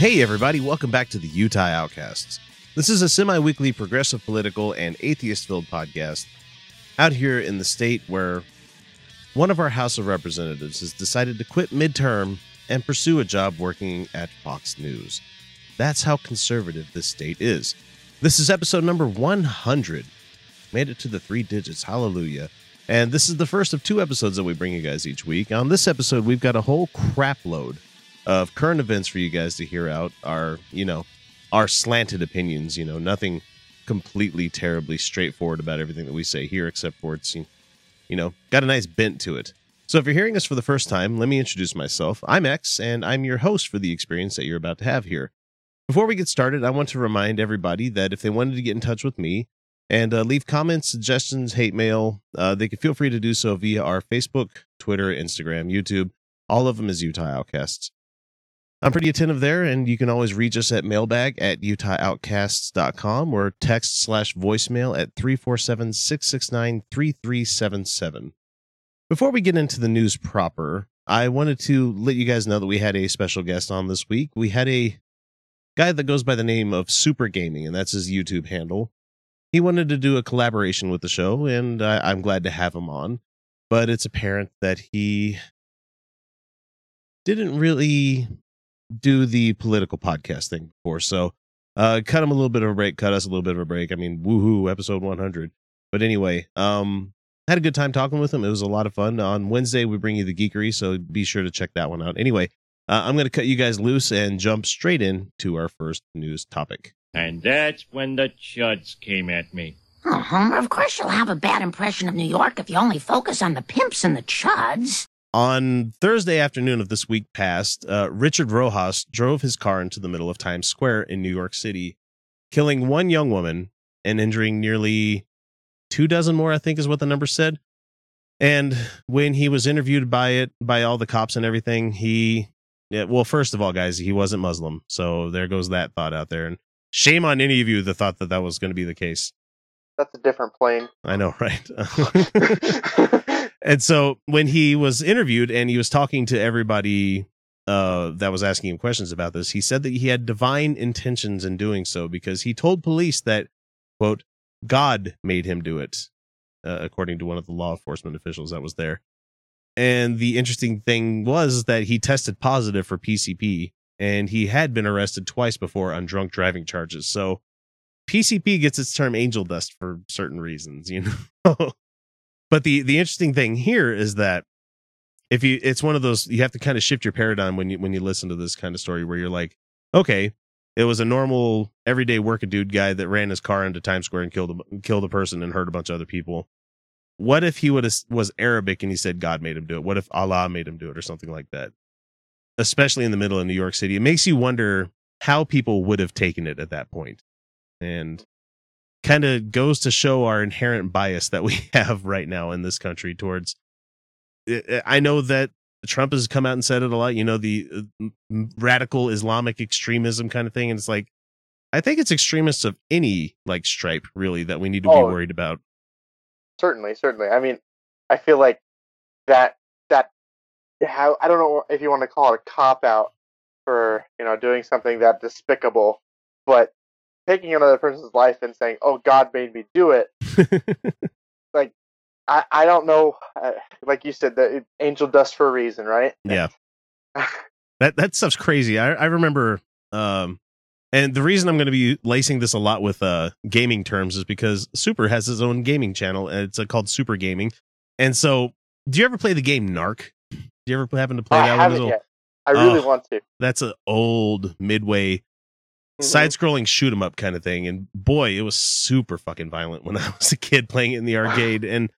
Hey, everybody, welcome back to the Utah Outcasts. This is a semi weekly progressive political and atheist filled podcast out here in the state where one of our House of Representatives has decided to quit midterm and pursue a job working at Fox News. That's how conservative this state is. This is episode number 100. Made it to the three digits. Hallelujah. And this is the first of two episodes that we bring you guys each week. On this episode, we've got a whole crap load of current events for you guys to hear out our you know our slanted opinions you know nothing completely terribly straightforward about everything that we say here except for it's you know got a nice bent to it. So if you're hearing us for the first time let me introduce myself. I'm x and i'm your host for the experience that you're about to have here. Before we get started i want to remind everybody that if they wanted to get in touch with me and uh, leave comments suggestions hate mail uh, they can feel free to do so via our facebook twitter instagram youtube. All of them is utah outcasts I'm pretty attentive there, and you can always reach us at mailbag at utahoutcasts.com or text slash voicemail at 347 669 3377. Before we get into the news proper, I wanted to let you guys know that we had a special guest on this week. We had a guy that goes by the name of Super Gaming, and that's his YouTube handle. He wanted to do a collaboration with the show, and I, I'm glad to have him on. But it's apparent that he didn't really do the political podcast thing before. So uh cut him a little bit of a break, cut us a little bit of a break. I mean, woohoo, episode 100. But anyway, um had a good time talking with him. It was a lot of fun. On Wednesday we bring you the geekery, so be sure to check that one out. Anyway, uh, I'm going to cut you guys loose and jump straight in to our first news topic. And that's when the chuds came at me. Oh, Homer, of course you'll have a bad impression of New York if you only focus on the pimps and the chuds. On Thursday afternoon of this week past, uh, Richard Rojas drove his car into the middle of Times Square in New York City, killing one young woman and injuring nearly two dozen more, I think is what the number said. And when he was interviewed by it, by all the cops and everything, he, yeah, well, first of all, guys, he wasn't Muslim. So there goes that thought out there. And shame on any of you that thought that that was going to be the case. That's a different plane. I know, right? and so when he was interviewed and he was talking to everybody uh, that was asking him questions about this, he said that he had divine intentions in doing so because he told police that, quote, God made him do it, uh, according to one of the law enforcement officials that was there. And the interesting thing was that he tested positive for PCP and he had been arrested twice before on drunk driving charges. So PCP gets its term angel dust for certain reasons, you know. But the the interesting thing here is that if you it's one of those you have to kind of shift your paradigm when you when you listen to this kind of story where you're like, okay, it was a normal everyday working dude guy that ran his car into Times Square and killed a, killed a person and hurt a bunch of other people. What if he would have was Arabic and he said God made him do it? What if Allah made him do it or something like that? Especially in the middle of New York City, it makes you wonder how people would have taken it at that point and kind of goes to show our inherent bias that we have right now in this country towards I know that Trump has come out and said it a lot, you know, the uh, radical Islamic extremism kind of thing and it's like I think it's extremists of any like stripe really that we need to Oh. be worried about. Certainly, certainly. I mean, I feel like that that how I don't know if you want to call it a cop out for you know doing something that despicable, but taking another person's life and saying, "Oh, God made me do it," like I I don't know. Uh, like you said, that angel dust for a reason, right? Yeah. that that stuff's crazy. I I remember um and the reason I'm going to be lacing this a lot with uh gaming terms is because Super has his own gaming channel and it's uh, called Super Gaming. And so, do you ever play the game Narc? Do you ever happen to play I that one? haven't yet. I really Oh. want to. That's an old midway Mhm. side scrolling shoot 'em up kind of thing. And boy, it was super fucking violent when I was a kid playing it in the arcade. And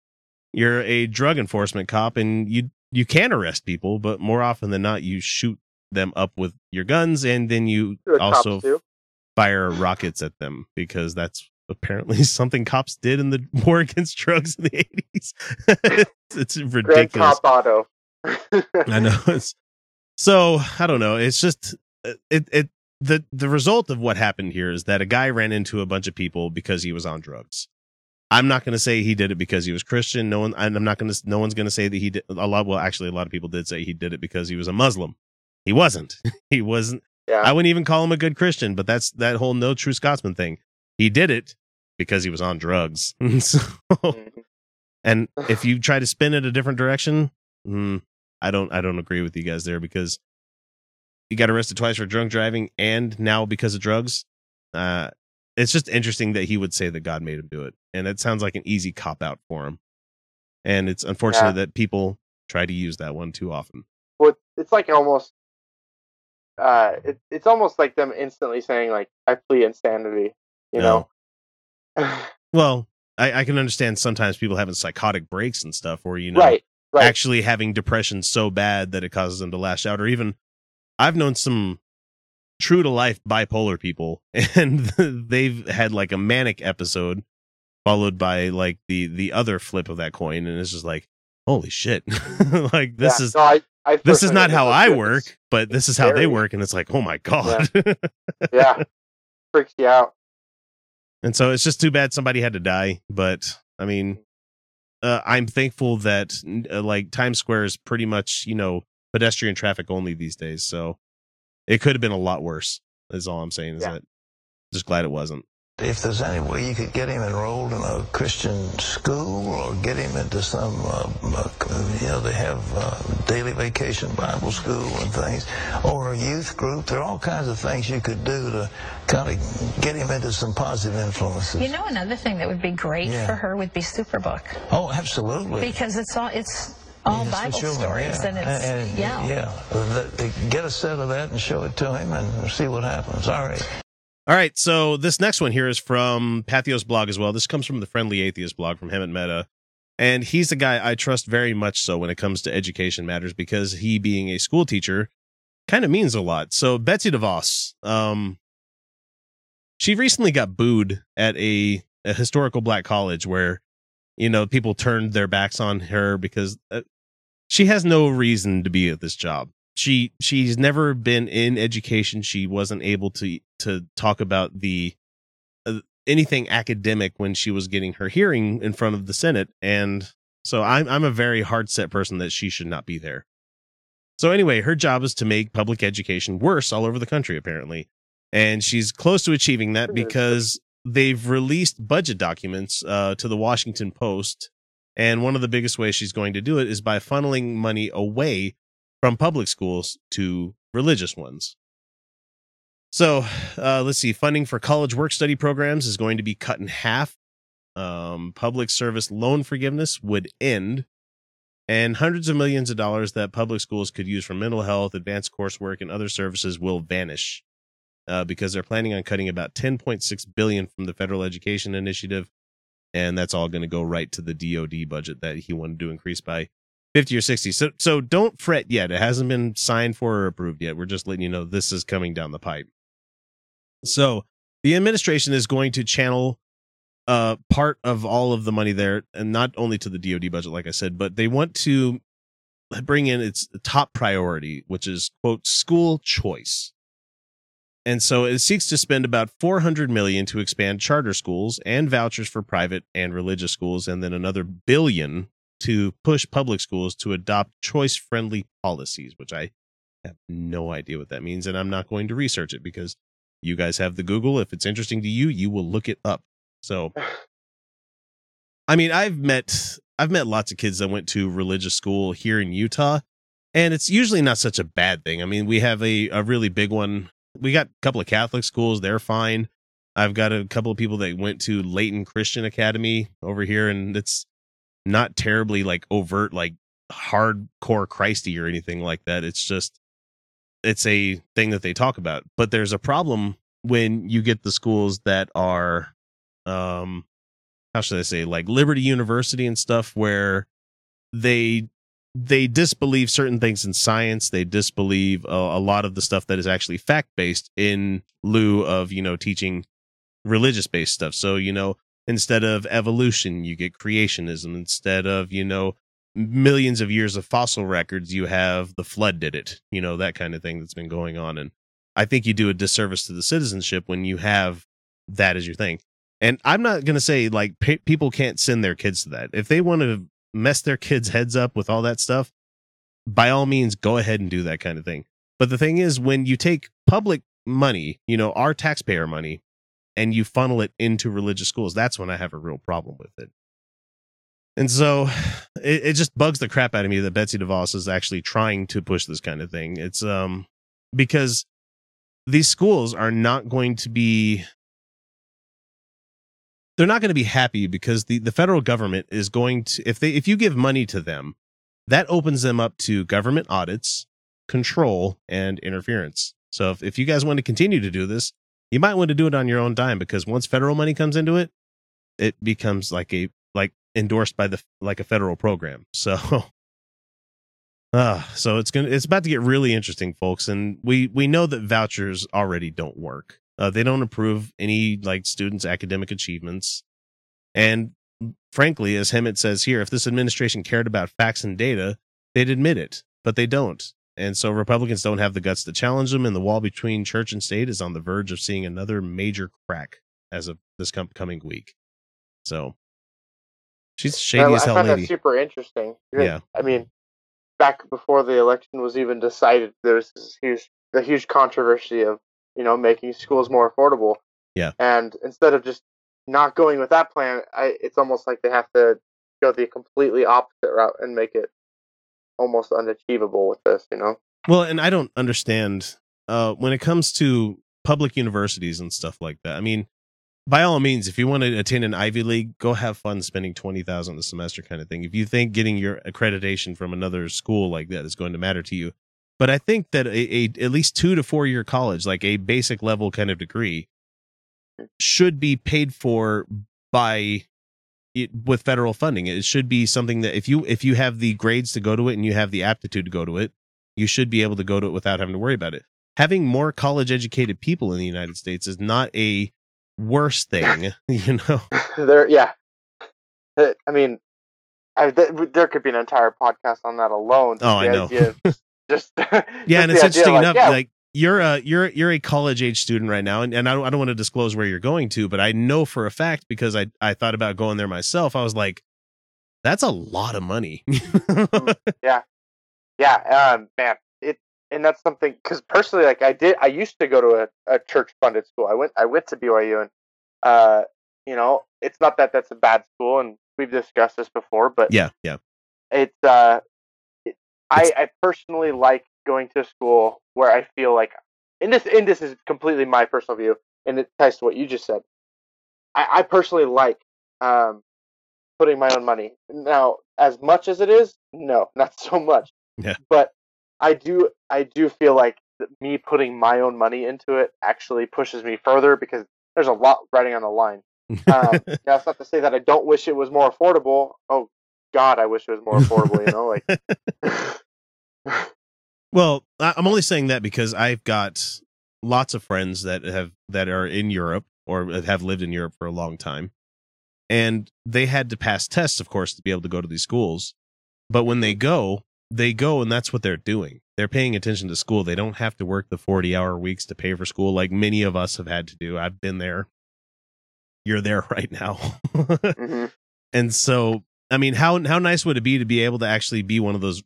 you're a drug enforcement cop and you you can arrest people, but more often than not, you shoot them up with your guns and then you also fire rockets at them because that's apparently something cops did in the war against drugs in the 80s. it's Grand ridiculous. Cop Auto. I know. It's, so I don't know. It's just uh, it it the the result of what happened here is that a guy ran into a bunch of people because he was on drugs. I'm not going to say he did it because he was Christian. No one. I'm not going to. No one's going to say that he did a lot. Well, actually, a lot of people did say he did it because he was a Muslim. He wasn't. he wasn't. Yeah. I wouldn't even call him a good Christian. But that's that whole no true Scotsman thing. He did it because he was on drugs. so, Mhm. and if you try to spin it a different direction, mm, I don't I don't agree with you guys there because you got arrested twice for drunk driving and now because of drugs. Uh it's just interesting that he would say that God made him do it. And it sounds like an easy cop out for him. And it's unfortunate that people try to use that one too often. Well, it's like almost. Uh, it, it's almost like them instantly saying like, "I plead insanity," you No. know. Well, I, I can understand sometimes people having psychotic breaks and stuff or you know right. Right. actually having depression so bad that it causes them to lash out or even i've known some true to life bipolar people and they've had like a manic episode followed by like the the other flip of that coin and it's just like holy shit like this Yeah. is No, I, I this is not how i good. work but this is how they work and it's like oh my god Yeah. Freaks you out. And so it's just too bad somebody had to die. But I mean, uh, I'm thankful that uh, like Times Square is pretty much, you know, pedestrian traffic only these days. So it could have been a lot worse, is all I'm saying. Is Yeah. that just glad it wasn't. If there's any way you could get him enrolled in a Christian school or get him into some, uh, uh, you know, they have uh, daily vacation Bible school and things, or a youth group, there are all kinds of things you could do to kind of get him into some positive influences. You know, another thing that would be great Yeah. for her would be Superbook oh, absolutely. because it's all it's all Yes, for Bible children, stories yeah. and it's And- yeah. yeah. The- the- get a set of that and show it to him and see what happens. All right. All right. So this next one here is from Patheos blog as well. This comes from the Friendly Atheist blog from Hemant Mehta. And he's a guy I trust very much so when it comes to education matters because he being a school teacher kind of means a lot. So Betsy DeVos, um, she recently got booed at a, a historical black college where, you know, people turned their backs on her because uh, she has no reason to be at this job. She she's never been in education. She wasn't able to to talk about the uh, anything academic when she was getting her hearing in front of the Senate, and so I'm I'm a very hard set person that she should not be there. So anyway, her job is to make public education worse all over the country, apparently, and she's close to achieving that because they've released budget documents uh, to the Washington Post, and one of the biggest ways she's going to do it is by funneling money away from public schools to religious ones. So uh, let's see. Funding for college work study programs is going to be cut in half. Um, public service loan forgiveness would end. And hundreds of millions of dollars that public schools could use for mental health, advanced coursework, and other services will vanish uh, because they're planning on cutting about 10.6 billion from the federal education initiative, and that's all going to go right to the DoD budget that he wanted to increase by 50 or 60. So so don't fret yet. It hasn't been signed for or approved yet. We're just letting you know this is coming down the pipe. So the administration is going to channel uh part of all of the money there and not only to the DoD budget like I said, but they want to bring in its top priority, which is quote school choice. And so it seeks to spend about 400 million to expand charter schools and vouchers for private and religious schools and then another billion to push public schools to adopt choice friendly policies, which I have no idea what that means, and I'm not going to research it because you guys have the Google. If it's interesting to you, you will look it up. So, I mean, I've met I've met lots of kids that went to religious school here in Utah, and it's usually not such a bad thing. I mean, we have a a really big one. We got a couple of Catholic schools; they're fine. I've got a couple of people that went to Layton Christian Academy over here, and it's not terribly like overt, like hardcore Christy or anything like that. It's just it's a thing that they talk about. But there's a problem when you get the schools that are um how should I say like Liberty University and stuff where they they disbelieve certain things in science. They disbelieve a, a lot of the stuff that is actually fact based in lieu of you know teaching religious based stuff. So you know instead of evolution you get creationism. Instead of you know millions of years of fossil records you have the flood did it you know that kind of thing that's been going on. And i think you do a disservice to the citizenship when you have that as your thing. And i'm not going to say like pe- people can't send their kids to that. If they want to mess their kids heads up with all that stuff by all means go ahead and do that kind of thing but the thing is when you take public money you know our taxpayer money and you funnel it into religious schools that's when i have a real problem with it and so it, it just bugs the crap out of me that Betsy DeVos is actually trying to push this kind of thing. It's um because these schools are not going to be they're not going to be happy because the, the federal government is going to if they if you give money to them, that opens them up to government audits, control, and interference. So if, if you guys want to continue to do this, you might want to do it on your own dime because once federal money comes into it, it becomes like a like endorsed by the like a federal program. So uh so it's to it's about to get really interesting folks and we we know that vouchers already don't work. Uh, they don't approve any like students academic achievements. And frankly, as Hemant says here, if this administration cared about facts and data, they'd admit it, but they don't. And so Republicans don't have the guts to challenge them, and the wall between church and state is on the verge of seeing another major crack as of this com- coming week. So she's shady I, as I hell, found lady. that super interesting. Yeah. I mean, back before the election was even decided, there was this huge, the huge controversy of you know making schools more affordable. Yeah. And instead of just not going with that plan, I it's almost like they have to go the completely opposite route and make it almost unachievable with this. You know. Well, and I don't understand uh, when it comes to public universities and stuff like that. I mean, by all means, if you want to attend an Ivy League, go have fun spending twenty thousand a semester, kind of thing. If you think getting your accreditation from another school like that is going to matter to you, but I think that a, a at least two to four year college, like a basic level kind of degree, should be paid for by it, with federal funding. It should be something that if you if you have the grades to go to it and you have the aptitude to go to it, you should be able to go to it without having to worry about it. Having more college educated people in the United States is not a worse thing, you know. there, yeah. Uh, I mean, I, th- there could be an entire podcast on that alone. Oh, I know. of Just yeah, and it's interesting like, enough. yeah, Like you're a you're you're a college age student right now, and, and I don't I don't want to disclose where you're going to, but I know for a fact because I I thought about going there myself. I was like, that's a lot of money. yeah, yeah, um, man, it and that's something because personally, like I did, I used to go to a, a church funded school. I went, I went to BYU, and uh, you know, it's not that that's a bad school, and we've discussed this before, but yeah, yeah. it's uh, I I personally like going to school where I feel like, and this and this is completely my personal view, and it ties to what you just said. I, I personally like um, putting my own money. Now, as much as it is, no, not so much. Yeah. But I do, I do feel like me putting my own money into it actually pushes me further because there's a lot riding on the line. Um, that's not to say that I don't wish it was more affordable. Oh God, I wish it was more affordable. You know, like Well, I'm only saying that because I've got lots of friends that have that are in Europe or have lived in Europe for a long time, and they had to pass tests, of course, to be able to go to these schools. But when they go, they go, and that's what they're doing. They're paying attention to school. They don't have to work the 40 hour weeks to pay for school like many of us have had to do. I've been there. You're there right now. mhm. and so I mean, how how nice would it be to be able to actually be one of those?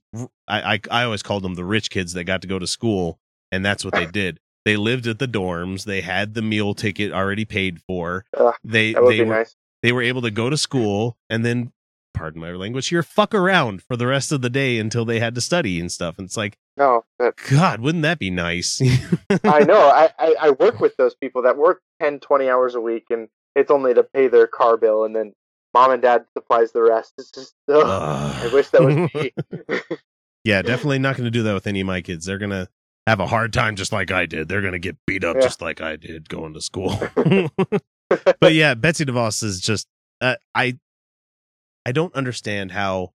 I I, I always called them the rich kids that got to go to school, and that's what they did. They lived at the dorms. They had the meal ticket already paid for. Ugh, They that would they be were nice. they were able to go to school and then, pardon my language here, fuck around for the rest of the day until they had to study and stuff. And it's like, No, that, God, wouldn't that be nice? I know. I, I, I work with those people that work 10, 20 hours a week, and it's only to pay their car bill, and then mom and dad supplies the rest. It's just, ugh, I wish that was me. yeah, definitely not going to do that with any of my kids. They're going to have a hard time just like I did. They're going to get beat up Yeah. just like I did going to school. but yeah, Betsy DeVos is just uh, I I don't understand how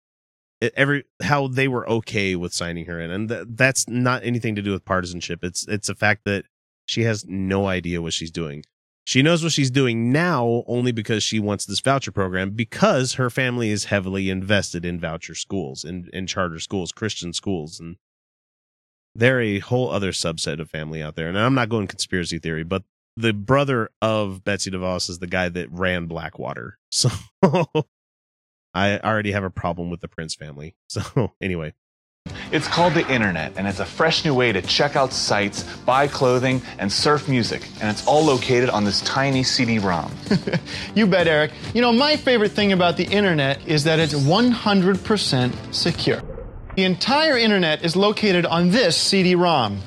every how they were okay with signing her in, and th- that's not anything to do with partisanship. It's it's a fact that she has no idea what she's doing. She knows what she's doing now only because she wants this voucher program because her family is heavily invested in voucher schools and in, charter schools, Christian schools, and they're a whole other subset of family out there. And I'm not going conspiracy theory, but the brother of Betsy DeVos is the guy that ran Blackwater. So I already have a problem with the Prince family. So anyway, It's called the internet, and it's a fresh new way to check out sites, buy clothing, and surf music. And it's all located on this tiny CD-ROM. You bet, Eric. You know, my favorite thing about the internet is that it's 100% secure. The entire internet is located on this CD ROM.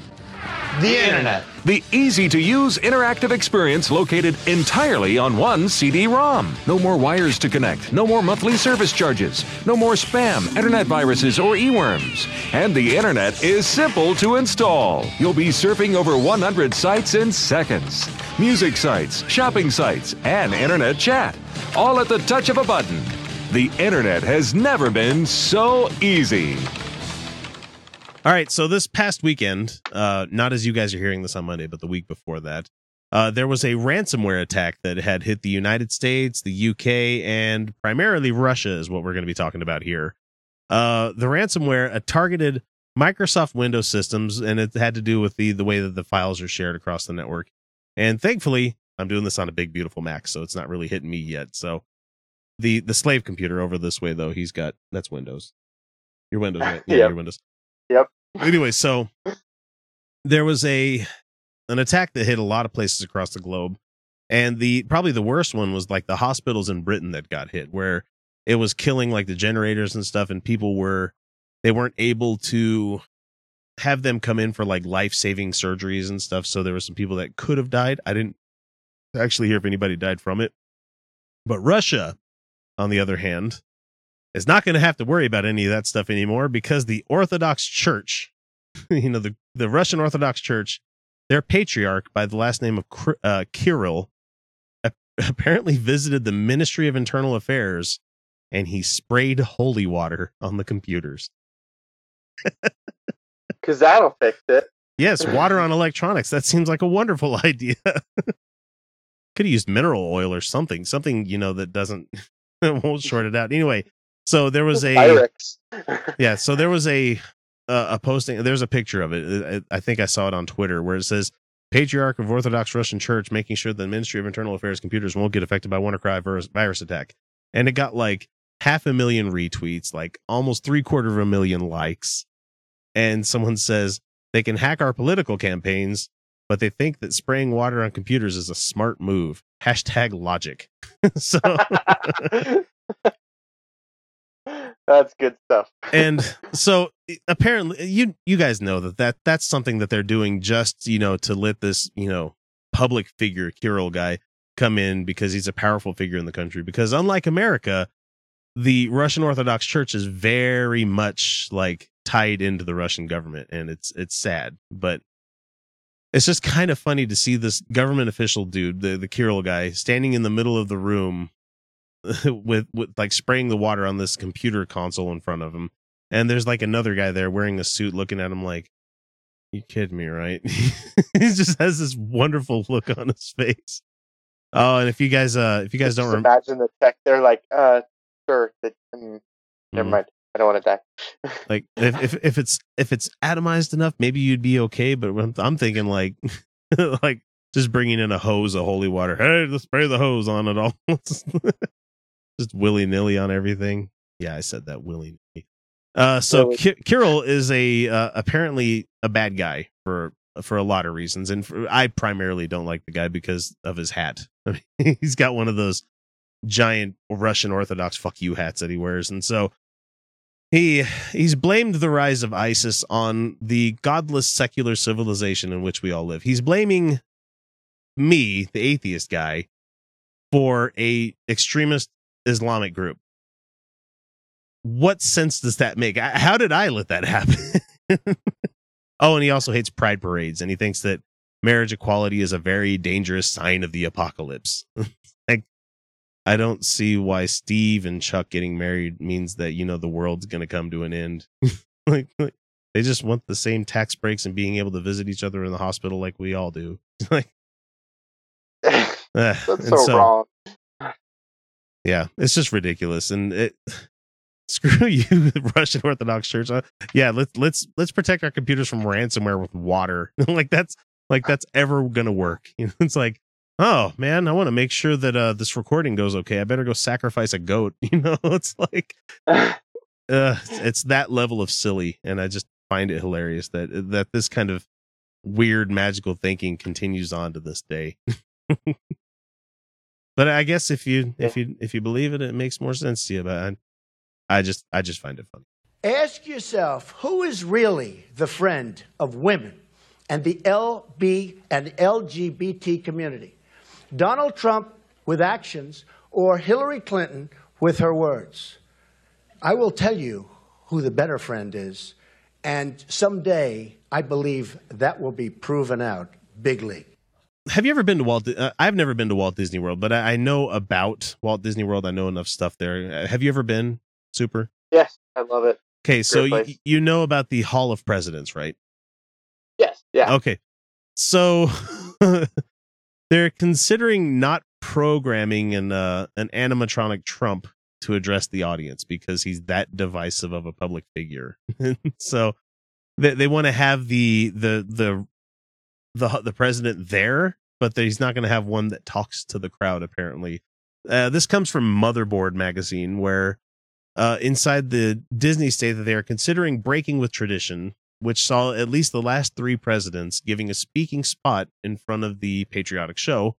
The internet. The easy to use interactive experience located entirely on one CD ROM. No more wires to connect, no more monthly service charges, no more spam, internet viruses, or e-worms. And the internet is simple to install. You'll be surfing over 100 sites in seconds music sites, shopping sites, and internet chat, all at the touch of a button. The internet has never been so easy. All right, so this past weekend, uh, not as you guys are hearing this on Monday, but the week before that, uh, there was a ransomware attack that had hit the United States, the UK, and primarily Russia, is what we're going to be talking about here. Uh, the ransomware uh, targeted Microsoft Windows systems, and it had to do with the the way that the files are shared across the network. And thankfully, I'm doing this on a big, beautiful Mac, so it's not really hitting me yet. So the the slave computer over this way, though, he's got that's Windows. Your Windows, right? Yeah, Yep. your Windows Yep. anyway, so there was a an attack that hit a lot of places across the globe, and the probably the worst one was like the hospitals in Britain that got hit, where it was killing like the generators and stuff, and people were they weren't able to have them come in for like life saving surgeries and stuff. So there were some people that could have died. I didn't actually hear if anybody died from it, but Russia, on the other hand, is not going to have to worry about any of that stuff anymore because the Orthodox Church, you know, the, the Russian Orthodox Church, their patriarch by the last name of uh, Kirill, apparently visited the Ministry of Internal Affairs and he sprayed holy water on the computers. Because that'll fix it. Yes, water on electronics. That seems like a wonderful idea. Could have used mineral oil or something, something, you know, that doesn't, won't short it out. Anyway, so there was a. Yeah so there was a uh, a posting there's a picture of it I, think i saw it on twitter where it says patriarch of orthodox russian church making sure the ministry of internal affairs computers won't get affected by wannacry virus, virus attack. And it got like half a million retweets like almost three quarter of a million likes. And someone says they can hack our political campaigns but they think that spraying water on computers is a smart move. Hashtag logic. So That's good stuff. and so apparently you you guys know that, that that's something that they're doing just you know to let this you know public figure Kirill guy come in because he's a powerful figure in the country because unlike America the Russian Orthodox Church is very much like tied into the Russian government and it's it's sad but it's just kind of funny to see this government official dude the the Kirill guy standing in the middle of the room with with like spraying the water on this computer console in front of him and there's like another guy there wearing a suit looking at him like you kidding me right he just has this wonderful look on his face oh and if you guys uh if you guys don't Just remember imagine the tech. They're like, uh, sure that, um, never Mhm. mind. I don't want to die. like if, if if it's if it's atomized enough maybe you'd be okay but i'm, I'm thinking like like just bringing in a hose of holy water hey let's spray the hose on it all just willy-nilly on everything Yeah, I said that willingly. Uh, so? Ki- Kirill is a uh, apparently a bad guy for for a lot of reasons, and for, I primarily don't like the guy because of his hat. I mean, he's got one of those giant Russian Orthodox "fuck you" hats that he wears, and so he he's blamed the rise of ISIS on the godless secular civilization in which we all live. He's blaming me, the atheist guy, for a extremist Islamic group. What sense does that make? I- How did I let that happen? oh, and he also hates pride parades and he thinks that marriage equality is a very dangerous sign of the apocalypse. like I don't see why Steve and Chuck getting married means that you know the world's going to come to an end. like, like they just want the same tax breaks and being able to visit each other in the hospital like we all do. like uh, That's and so, wrong. Yeah, it's just ridiculous, and it. Screw you, Russian Orthodox Church. Uh, yeah, let's let's let's protect our computers from ransomware with water. like that's like that's ever gonna work. You know, it's like, oh man, I want to make sure that uh this recording goes okay. I better go sacrifice a goat. You know, it's like, uh, it's that level of silly, and I just find it hilarious that that this kind of weird magical thinking continues on to this day. But I guess if you if you if you believe it, it makes more sense to you. But I, I just I just find it funny. Ask yourself who is really the friend of women and the LB and LGBT community? Donald Trump with actions or Hillary Clinton with her words? I will tell you who the better friend is, and someday I believe that will be proven out big league. Have you ever been to Walt? Uh, I've never been to Walt Disney World, but I, I know about Walt Disney World. I know enough stuff there. Uh, Have you ever been? Super. Yes, I love it. Okay, so Great y- you know about the Hall of Presidents, right? Yes, yeah. Okay. So they're considering not programming an uh, an animatronic Trump to address the audience because he's that divisive of a public figure. so they they want to have the the the the the president there, but he's not going to have one that talks to the crowd. Apparently, uh, this comes from Motherboard magazine, where uh, inside the Disney state that they are considering breaking with tradition, which saw at least the last three presidents giving a speaking spot in front of the patriotic show,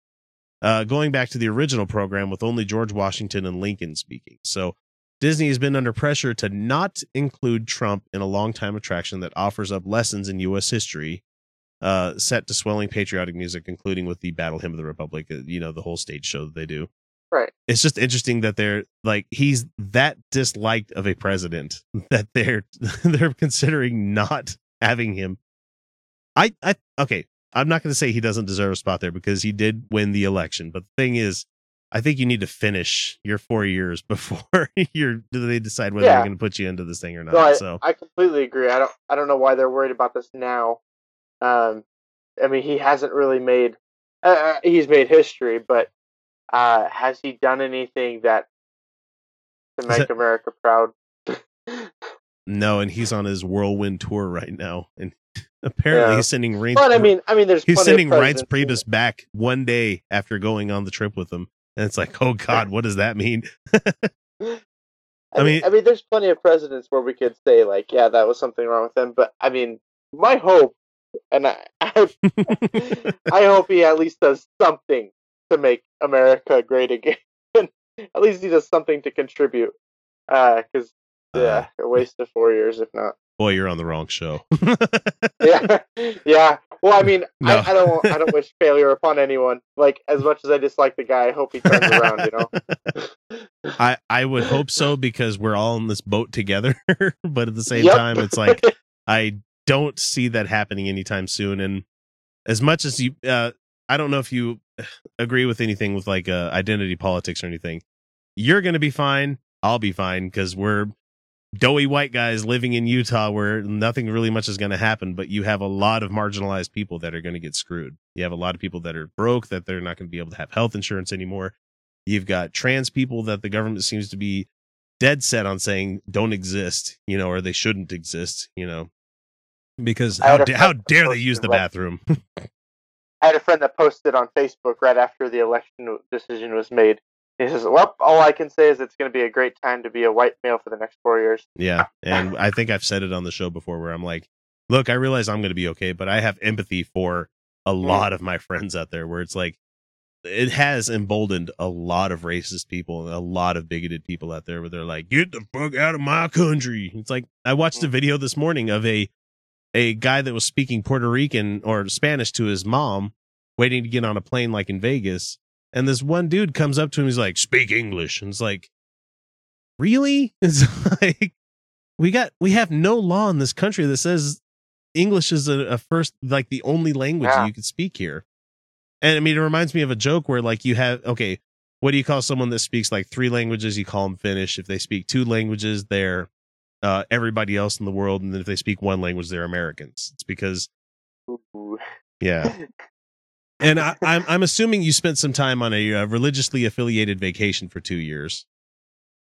uh, going back to the original program with only George Washington and Lincoln speaking. So Disney has been under pressure to not include Trump in a longtime attraction that offers up lessons in U.S. history. Uh, set to swelling patriotic music, including with the Battle Hymn of the Republic, uh, you know, the whole stage show that they do Right. it's just interesting that they're like he's that disliked of a president that they're they're considering not having him i i okay i'm not going to say he doesn't deserve a spot there because he did win the election but the thing is i think you need to finish your four years before you're they decide whether Yeah. they're going to put you into this thing or not No, I, so I completely agree. I don't I don't know why they're worried about this now. Um, I mean, he hasn't really made uh, uh, he's made history, but uh, has he done anything that to make that- America proud? no and he's on his whirlwind tour right now and apparently Yeah. he's sending rain But I mean, I mean, there's he's sending Reince Priebus back one day after going on the trip with him, and it's like, oh God, what does that mean? I, I mean, mean- I mean, there's plenty of presidents where we could say like, yeah, that was something wrong with them. But I mean, my hope, and I, I, I hope he at least does something to make America great again. at least he does something to contribute. Uh, because uh. yeah, a waste of four years if not. Boy, you're on the wrong show. Yeah, yeah. Well, I mean, No. I, I don't, I don't wish failure upon anyone. Like as much as I dislike the guy, I hope he turns around. You know. I I would hope so because we're all in this boat together, but at the same Yep. time, it's like I don't see that happening anytime soon. And as much as you, uh, I don't know if you agree with anything with like uh, identity politics or anything. You're gonna be fine. I'll be fine because we're doughy white guys living in Utah where nothing really much is going to happen, but you have a lot of marginalized people that are going to get screwed. You have a lot of people that are broke that they're not going to be able to have health insurance anymore. You've got trans people that the government seems to be dead set on saying don't exist, you know, or they shouldn't exist, you know, because how, da- how dare they use the like- bathroom? I had a friend that posted on Facebook right after the election decision was made. He says, "Well, all I can say is it's going to be a great time to be a white male for the next four years." Yeah, and I think I've said it on the show before, where I'm like, look, I realize I'm going to be okay, but I have empathy for a mm. lot of my friends out there, where it's like it has emboldened a lot of racist people and a lot of bigoted people out there, where they're like, get the fuck out of my country. It's like I watched a mm. video this morning of a a guy that was speaking Puerto Rican or Spanish to his mom, waiting to get on a plane like in Vegas. And this one dude comes up to him, he's like, speak English. And it's like, really? It's like, we got, we have no law in this country that says English is a, a first, like the only language Yeah. you can speak here. And I mean, it reminds me of a joke where like you have, okay, what do you call someone that speaks like three languages? You call them Finnish. If they speak two languages, they're uh, everybody else in the world. And then if they speak one language, they're Americans. It's because, Ooh. yeah. And I, I'm I'm assuming you spent some time on a uh, religiously affiliated vacation for two years.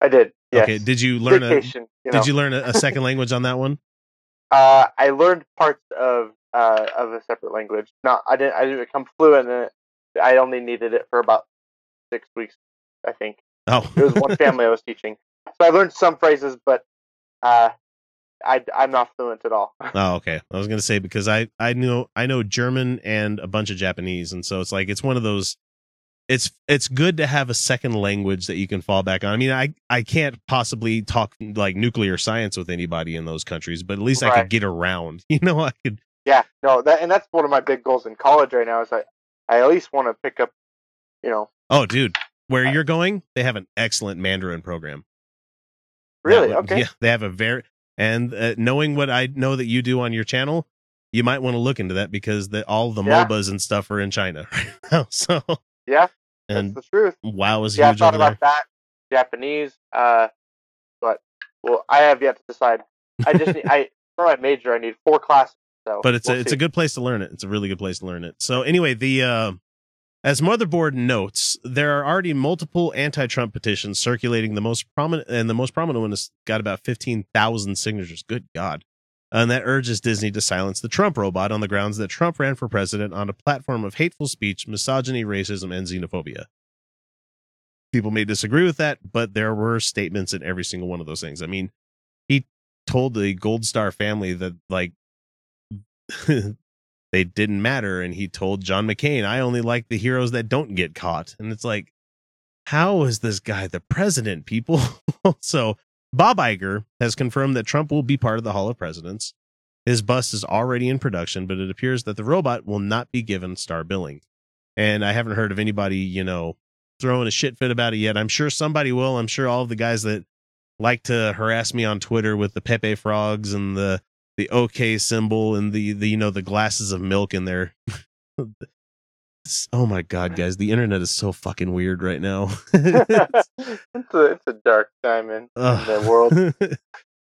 I did. Yes. Okay. Did you learn Vacation, a you Did you learn a, a second language on that one? Uh, I learned parts of uh, of a separate language. Not I didn't I didn't become fluent in it. I only needed it for about six weeks, I think. Oh, It was one family I was teaching, so I learned some phrases, but uh, I I'm not fluent at all. Oh, okay. I was gonna say because I I know I know German and a bunch of Japanese, and so it's like it's one of those. It's it's good to have a second language that you can fall back on. I mean, I I can't possibly talk like nuclear science with anybody in those countries, but at least I could get around. You know, I could. Yeah, no, that and that's one of my big goals in college right now. Is I I at least want to pick up, you know, Oh, dude, where you're going, they have an excellent Mandarin program. Really would- okay. Yeah, they have a very and uh, knowing what I know that you do on your channel, you might want to look into that because the, all the Yeah. MOBAs and stuff are in China right now. So Yeah, and that's the truth. WoW is yeah, I huge thought over there. about that. Japanese, uh, but well, I have yet to decide. I just need, I for my major I need four classes. So, but it's we'll a it's a good place to learn it. It's a really good place to learn it. So anyway, the uh, as Motherboard notes, there are already multiple anti-Trump petitions circulating. The most prominent and the most prominent one has got about fifteen thousand signatures. Good God! And that urges Disney to silence the Trump robot on the grounds that Trump ran for president on a platform of hateful speech, misogyny, racism, and xenophobia. People may disagree with that, but there were statements in every single one of those things. I mean, he told the Gold Star family that like they didn't matter and he told John McCain I only like the heroes that don't get caught. And it's like how is this guy the president people? So Bob Iger has confirmed that Trump will be part of the Hall of Presidents. His bust is already in production but it appears that the robot will not be given star billing. And I haven't heard of anybody you know throwing a shit fit about it yet. I'm sure somebody will. I'm sure all of the guys that like to harass me on Twitter with the Pepe frogs and the the OK symbol and the the you know the glasses of milk in there. oh my god, guys, the internet is so fucking weird right now. it's a it's a dark time in, in the world.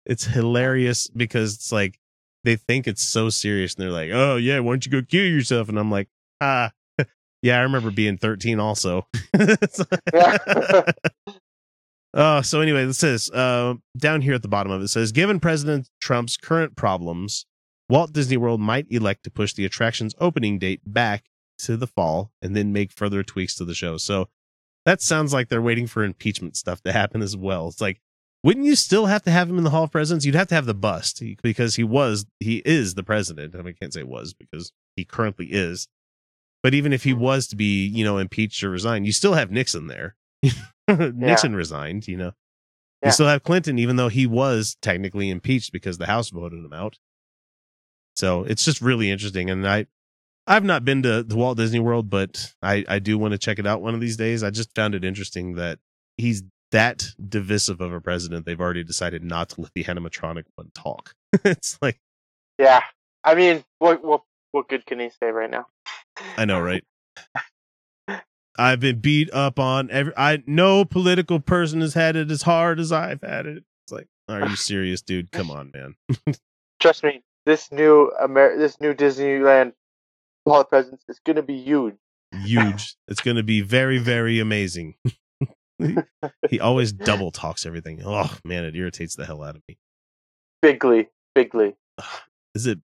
it's hilarious because it's like they think it's so serious and they're like, "Oh yeah, why don't you go kill yourself?" And I'm like, "Ah, yeah, I remember being 13 also." Uh, so anyway, this says uh, down here at the bottom of it says, given President Trump's current problems, Walt Disney World might elect to push the attraction's opening date back to the fall and then make further tweaks to the show. So that sounds like they're waiting for impeachment stuff to happen as well. It's like, wouldn't you still have to have him in the Hall of Presidents? You'd have to have the bust because he was, he is the president. I mean, I can't say was because he currently is. But even if he was to be, you know, impeached or resign, you still have Nixon there. Nixon resigned, you know. Yeah. You still have Clinton, even though he was technically impeached because the House voted him out. So it's just really interesting. And I I've not been to the Walt Disney World, but I, I do want to check it out one of these days. I just found it interesting that he's that divisive of a president. They've already decided not to let the animatronic one talk. it's like Yeah, I mean, what what what good can he say right now? I know, right? I've been beat up on every I no political person has had it as hard as I've had it. It's like, are you serious, dude? Come on, man. Trust me, this new Amer- this new Disneyland Hall of Presidents is gonna be huge. Huge. it's gonna be very, very amazing. he always double talks everything. Oh man, it irritates the hell out of me. Bigly, bigly. Is it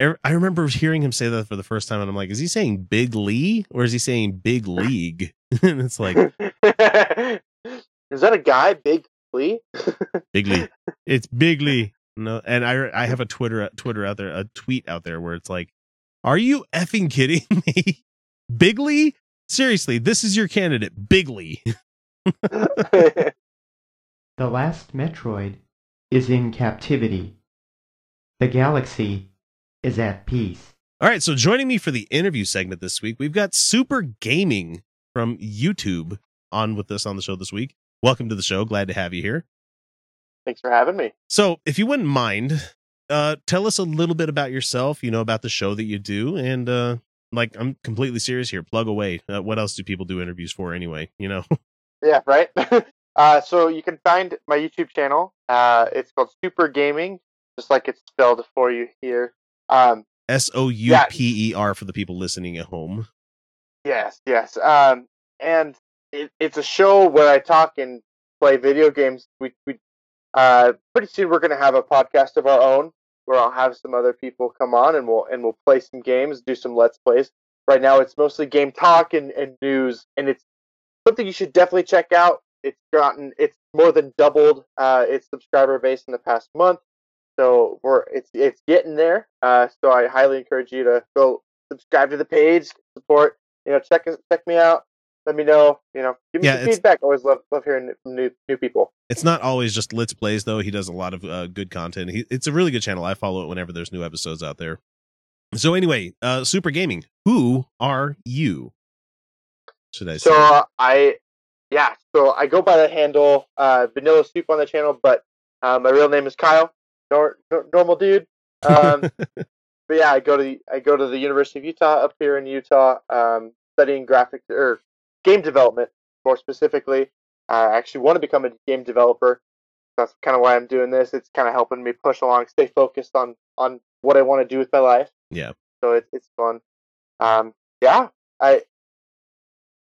I remember hearing him say that for the first time, and I'm like, is he saying big Lee or is he saying big league? and it's like, Is that a guy, Big Lee? Bigly. It's Bigly. No, and I I have a Twitter Twitter out there, a tweet out there where it's like, "Are you effing kidding me, Bigly? Seriously, this is your candidate, Bigly." The last Metroid is in captivity. The galaxy is at peace. All right, so joining me for the interview segment this week, we've got Souper Gaming from YouTube on with us on the show this week. Welcome to the show. Glad to have you here. Thanks for having me. So, if you wouldn't mind, uh, tell us a little bit about yourself. You know about the show that you do, and uh, like I'm completely serious here. Plug away. Uh, what else do people do interviews for anyway? You know. Yeah, right. uh, so you can find my YouTube channel. Uh, it's called Souper Gaming, just like it's spelled for you here. Um, S O U P E R for the people listening at home. Yes, yes. Um, and it, it's a show where I talk and play video games. We, we uh, pretty soon we're going to have a podcast of our own where I'll have some other people come on and we'll and we'll play some games, do some let's plays. Right now it's mostly game talk and, and news, and it's something you should definitely check out. It's gotten it's more than doubled uh, its subscriber base in the past month, so we're it's it's getting there. Uh, so I highly encourage you to go subscribe to the page, support. You know, check check me out. Let me know. You know, give me Yeah, some feedback. Always love love hearing from new new people. It's not always just Let's Plays though. He does a lot of uh, good content. He, it's a really good channel. I follow it whenever there's new episodes out there. So anyway, uh, Souper Gaming. Who are you? Should I say? So uh, I, yeah, so I go by the handle uh, Vanilla Soup on the channel, but uh, my real name is Kyle, nor- nor- normal dude. Um, but yeah, I go to the, I go to the University of Utah up here in Utah, um, studying graphic or game development more specifically. I actually want to become a game developer. That's kind of why I'm doing this. It's kind of helping me push along, stay focused on on what I want to do with my life. yeah. So it's it's fun. Um, yeah, I.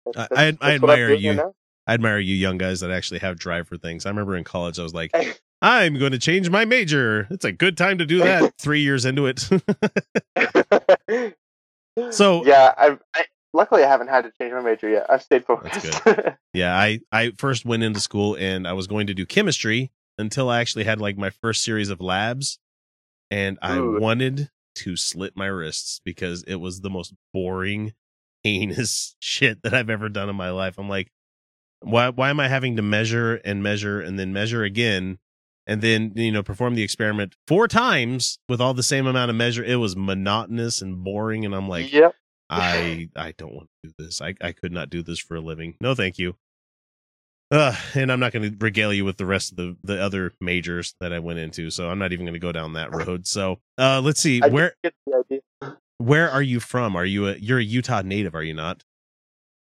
I, that's- I, I that's I'm admire you. I admire you young guys that actually have drive for things. I remember in college, I was like, I'm going to change my major. It's a good time to do that. Three years into it. so yeah, I've, I luckily I haven't had to change my major yet. I've stayed focused. yeah, I I first went into school and I was going to do chemistry until I actually had like my first series of labs, and I Ooh. wanted to slit my wrists because it was the most boring, heinous shit that I've ever done in my life. I'm like, why why am I having to measure and measure and then measure again? And then you know perform the experiment four times with all the same amount of measure. It was monotonous and boring, and I'm like, yep. I I don't want to do this. I I could not do this for a living. No, thank you. Uh, and I'm not going to regale you with the rest of the the other majors that I went into, so I'm not even going to go down that road. So, uh, let's see I where get the idea. where are you from? Are you a you're a Utah native? Are you not?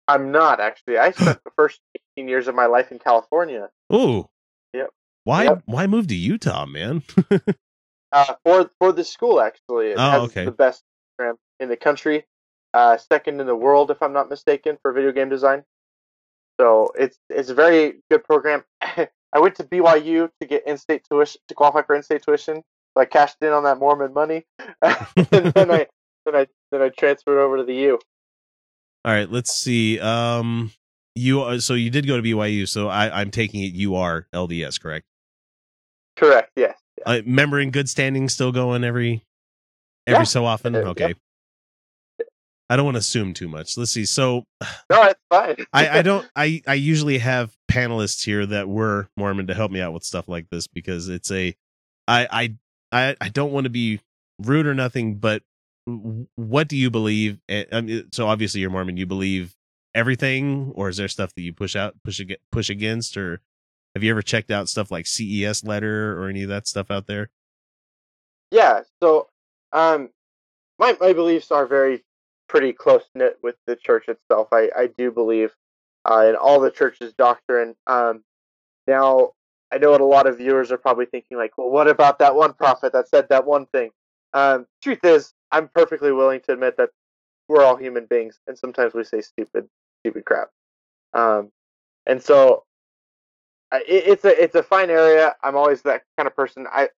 I'm not actually. I spent the first 18 years of my life in California. Oh, Yep. Why Yep. why move to Utah, man? Uh, for for the school actually. It Oh, has okay. the best program in the country. Uh, second in the world, if I'm not mistaken, for video game design. So it's it's a very good program. I went to BYU to get in-state tuition to qualify for in-state tuition. So I cashed in on that Mormon money, and then I then I then I transferred over to the U. All right, let's see. Um, you so you did go to BYU, so I I'm taking it you are LDS, correct? Correct. Yes. Uh, member in good standing, still going every every Yeah. so often. Okay. I don't want to assume too much. Let's see. So No, it's fine. I, I don't I I usually have panelists here that were Mormon to help me out with stuff like this because it's a I I I, I don't want to be rude or nothing, but what do you believe? I mean, so obviously you're Mormon. You believe everything, or is there stuff that you push out push ag- push against, or have you ever checked out stuff like CES letter or any of that stuff out there? Yeah. So, um, my my beliefs are very pretty close knit with the church itself. I I do believe uh, in all the church's doctrine. Um, now I know what a lot of viewers are probably thinking, like, well, what about that one prophet that said that one thing? Um, truth is, I'm perfectly willing to admit that we're all human beings, and sometimes we say stupid, stupid crap. Um, and so it, it's a it's a fine area. I'm always that kind of person. I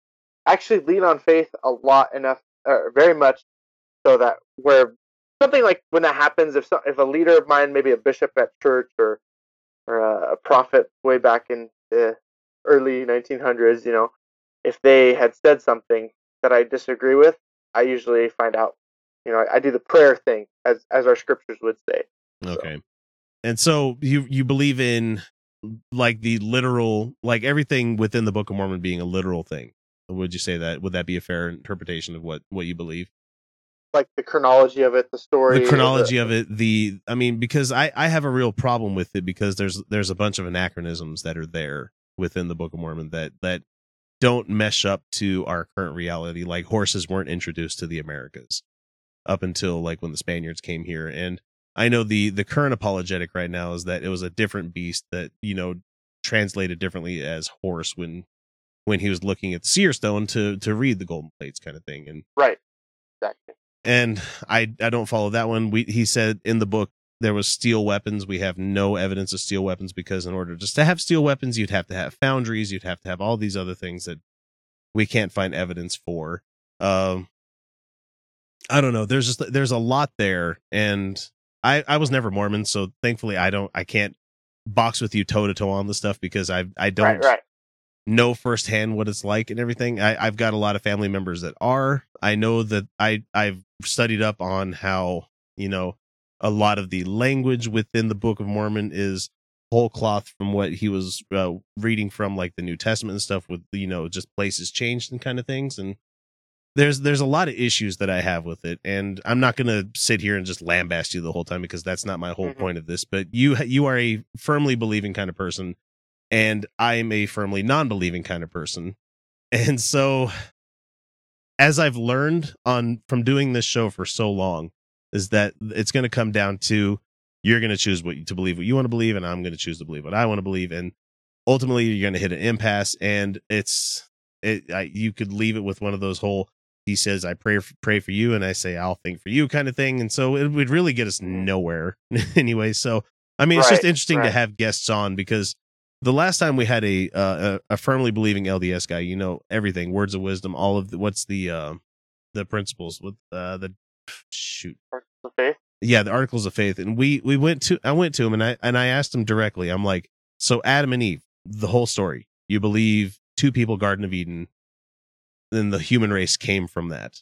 actually lean on faith a lot enough, uh, very much, so that where something like when that happens, if so, if a leader of mine, maybe a bishop at church or or a, prophet way back in the early 1900s, you know, if they had said something that I disagree with, I usually find out. You know, I, I do the prayer thing as as our scriptures would say. Okay. And so you you believe in like the literal like everything within the Book of Mormon being a literal thing. Would you say that would that be a fair interpretation of what what you believe? Like the chronology of it, the story, The chronology of it, the I mean because I I have a real problem with it because there's there's a bunch of anachronisms that are there within the Book of Mormon that that don't mesh up to our current reality like horses weren't introduced to the Americas up until like when the Spaniards came here and I know the the current apologetic right now is that it was a different beast that you know translated differently as horse when when he was looking at the seer stone to to read the golden plates kind of thing and right, exactly. and I I don't follow that one. We he said in the book there was steel weapons. We have no evidence of steel weapons because in order just to have steel weapons, you'd have to have foundries, you'd have to have all these other things that we can't find evidence for. Um I don't know. There's just there's a lot there and I I was never Mormon, so thankfully I don't I can't box with you toe to toe on the stuff because I I don't Right, right. know firsthand what it's like and everything. I, I've got a lot of family members that are. I know that I I've studied up on how you know a lot of the language within the Book of Mormon is whole cloth from what he was uh, reading from like the New Testament and stuff with you know just places changed and kind of things and there's there's a lot of issues that I have with it and I'm not going to sit here and just lambast you the whole time because that's not my whole mm-hmm. point of this but you you are a firmly believing kind of person and I'm a firmly non-believing kind of person. And so as I've learned on from doing this show for so long is that it's going to come down to you're going to choose what to believe what you want to believe and I'm going to choose to believe what I want to believe and ultimately you're going to hit an impasse and it's it I, you could leave it with one of those whole he says I pray for, pray for you and I say I'll think for you kind of thing and so it would really get us nowhere anyway so I mean it's just Right, interesting to have guests on because the last time we had a uh, a, a firmly believing LDS guy, you know everything, words of wisdom, all of the, what's the uh, the principles with uh, the shoot, Okay. yeah, the articles of faith, and we we went to I went to him and I and I asked him directly. I'm like, so Adam and Eve, the whole story, you believe two people, Garden of Eden, then the human race came from that.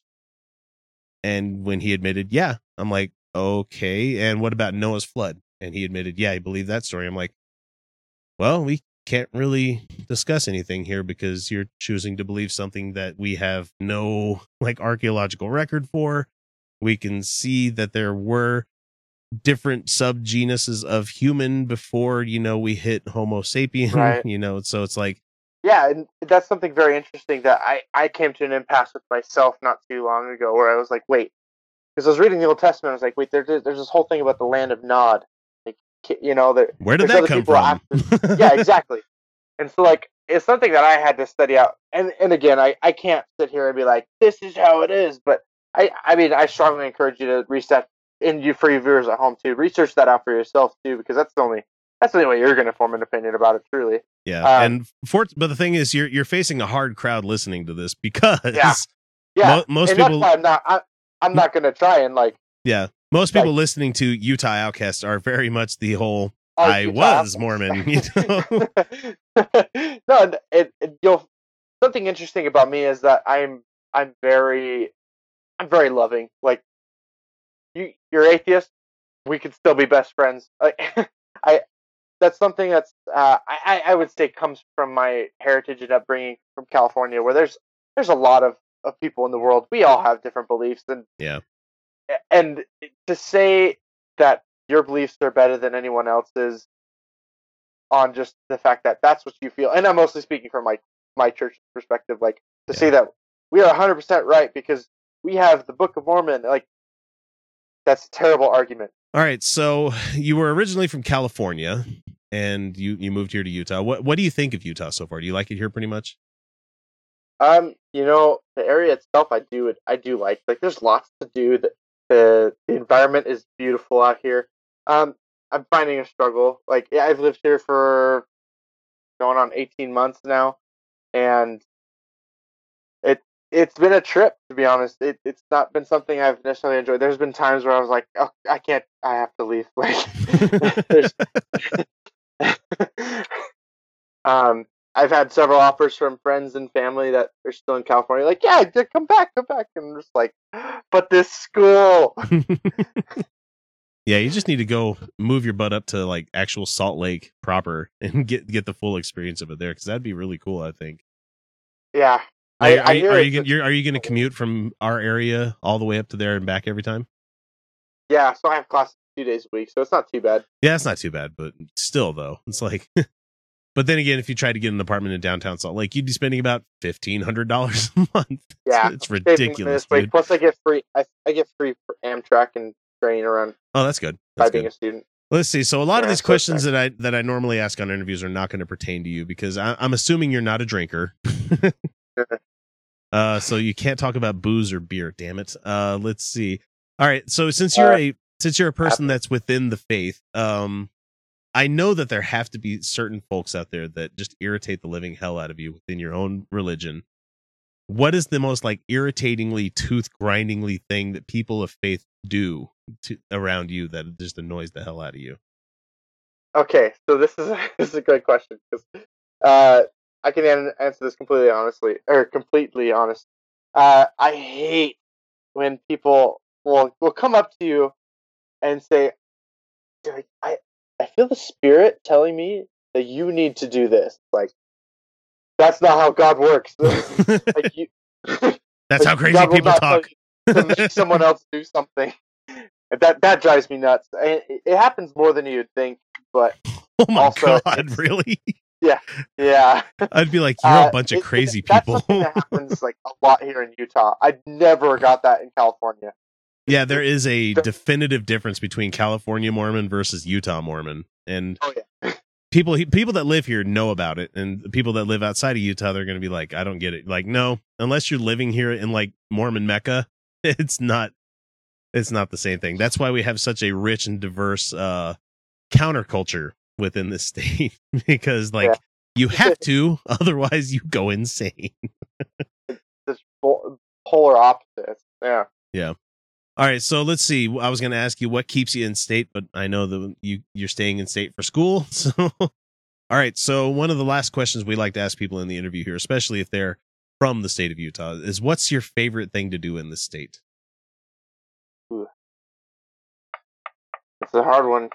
And when he admitted, yeah, I'm like, okay. And what about Noah's flood? And he admitted, yeah, he believed that story. I'm like, well, we can't really discuss anything here because you're choosing to believe something that we have no like archaeological record for. We can see that there were different subgenuses of human before, you know, we hit Homo sapien, Right. you know, so it's like, Yeah, and that's something very interesting that I, I came to an impasse with myself not too long ago where I was like, wait, because I was reading the Old Testament, I was like, wait, there, there's this whole thing about the land of Nod. Like, you know, there, where did that come from? after- yeah, exactly. And so, like, it's something that I had to study out. And and again, I, I can't sit here and be like, this is how it is. But I I mean, I strongly encourage you to reset, and you for your viewers at home too, research that out for yourself too, because that's the only that's the only way you're going to form an opinion about it. Truly. Yeah, Um, and for but the thing is, you're you're facing a hard crowd listening to this because Yeah. Yeah, mo- most and people, That's why I'm not. I, I'm not going to try and like. yeah, most people listening to Utah Outcast are very much the whole Oh, I Utah was Mormon, you know. no, it, it, you'll something interesting about me is that I'm I'm very I'm very loving. Like you, you're atheist. We could still be best friends. Like I, that's something that's uh, I I- would say comes from my heritage and upbringing from California, where there's there's a lot of of people in the world. We all have different beliefs, and yeah, and to say that your beliefs are better than anyone else's on just the fact that that's what you feel and i'm mostly speaking from my my church perspective like to say that we are 100% right because we have the book of mormon like that's a terrible argument All right, so you were originally from California and you you moved here to Utah. What what do you think of Utah so far? Do you like it here pretty much? um you know the area itself i do i do like like there's lots to do the the, the environment is beautiful out here um i'm finding a struggle like yeah, i've lived here for going on 18 months now and it's been a trip to be honest it, it's not been something i've necessarily enjoyed there's been times where i was like oh, i can't i have to leave like Um, I've had several offers from friends and family that are still in California, like, yeah, come back, come back. And I'm just like, but this school. Yeah, you just need to go move your butt up to like actual Salt Lake proper and get get the full experience of it there because that'd be really cool. I think. Yeah. I, are, I are you gonna, you're, are you going to commute from our area all the way up to there and back every time? Yeah, so I have class two days a week, so it's not too bad. Yeah, it's not too bad, but still though, it's like. but then again, if you try to get an apartment in downtown Salt Lake, you'd be spending about fifteen hundred dollars a month. Yeah, it's ridiculous. Plus, I get free. I, I get free for Amtrak and train around Oh, that's good. by That's being a student. Let's see. So a lot of Yeah, these so questions that I that I normally ask on interviews are not going to pertain to you because I, I'm assuming you're not a drinker. uh, so you can't talk about booze or beer. Damn it. Uh, let's see. All right. So since you're Uh, a since you're a person that's within the faith, um, I know that there have to be certain folks out there that just irritate the living hell out of you within your own religion. What is the most like irritatingly tooth grindingly thing that people of faith do to around you that just annoys the hell out of you? Okay, so this is this is a great question because uh, I can an- answer this completely honestly or completely honest. Uh, I hate when people will will come up to you and say, "Like, "I I feel the spirit telling me that you need to do this." Like that's not how God works. like you, That's how crazy God people talk. to make someone else do something. That that drives me nuts. It, it happens more than you'd think, but Oh my also, god, really? Yeah, yeah. I'd be like, you're Uh, a bunch of crazy That's people. that happens like a lot here in Utah. I never got that in California. yeah, there is a definitive difference between California Mormon versus Utah Mormon, and Oh yeah, people people that live here know about it, and people that live outside of Utah, they're going to be like, I don't get it. Like, no, unless you're living here in like Mormon Mecca, it's not. It's not the same thing. That's why we have such a rich and diverse uh counterculture within the state because like Yeah. you have to otherwise you go insane just pol- polar opposites. Yeah. Yeah. All right, so let's see. I was going to ask you what keeps you in state, but I know that you you're staying in state for school. So, all right. So one of the last questions we like to ask people in the interview here, especially if they're from the state of Utah, is what's your favorite thing to do in the state? It's a hard one.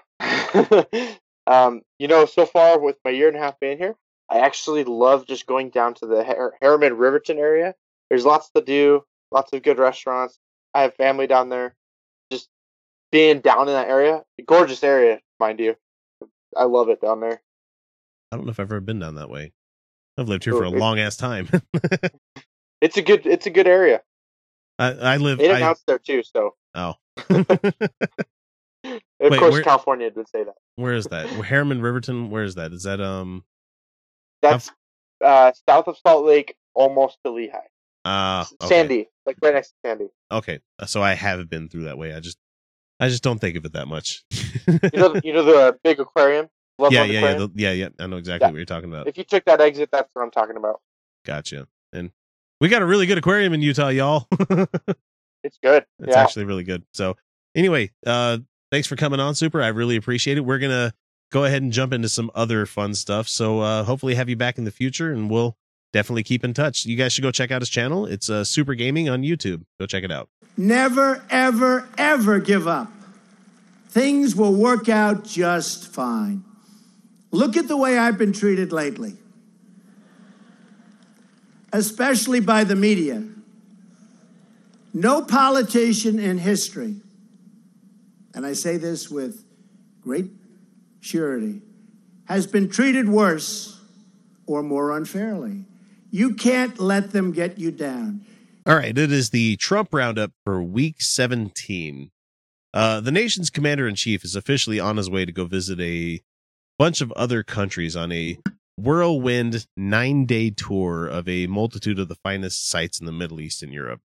Um, you know, so far with my year and a half being here, I actually love just going down to the Har- Herriman Riverton area. There's lots to do, lots of good restaurants. I have family down there. Just being down in that area, gorgeous area, mind you. I love it down there. I don't know if I've ever been down that way. I've lived here for a long ass time. It's a good, it's a good area. I, I live. I, and out's there too. So, oh, of Wait, course, where- California would say that. where is that? Herriman Riverton. Where is that? Is that um? That's uh, south of Salt Lake, almost to Lehi. Uh, okay. Sandy, like right next to Sandy. Okay, so I have been through that way. I just, I just don't think of it that much. You know, you know the big aquarium. Loveland yeah, yeah, yeah, the- yeah, yeah. I know exactly Yeah. what you're talking about. If you took that exit, that's what I'm talking about. Gotcha. And we got a really good aquarium in Utah, y'all. It's good. It's yeah. actually really good. So anyway, uh thanks for coming on, Souper. I really appreciate it. We're gonna go ahead and jump into some other fun stuff. So uh hopefully have you back in the future and we'll definitely keep in touch. You guys should go check out his channel. It's uh Souper Gaming on YouTube. Go check it out. Never, ever, ever give up. Things will work out just fine. Look at the way I've been treated lately, especially by the media. No politician in history, and I say this with great surety, has been treated worse or more unfairly. You can't let them get you down. All right, it is the Trump roundup for week 17. Uh, the nation's commander in chief is officially on his way to go visit a bunch of other countries on a whirlwind nine day tour of a multitude of the finest sites in the Middle East and Europe.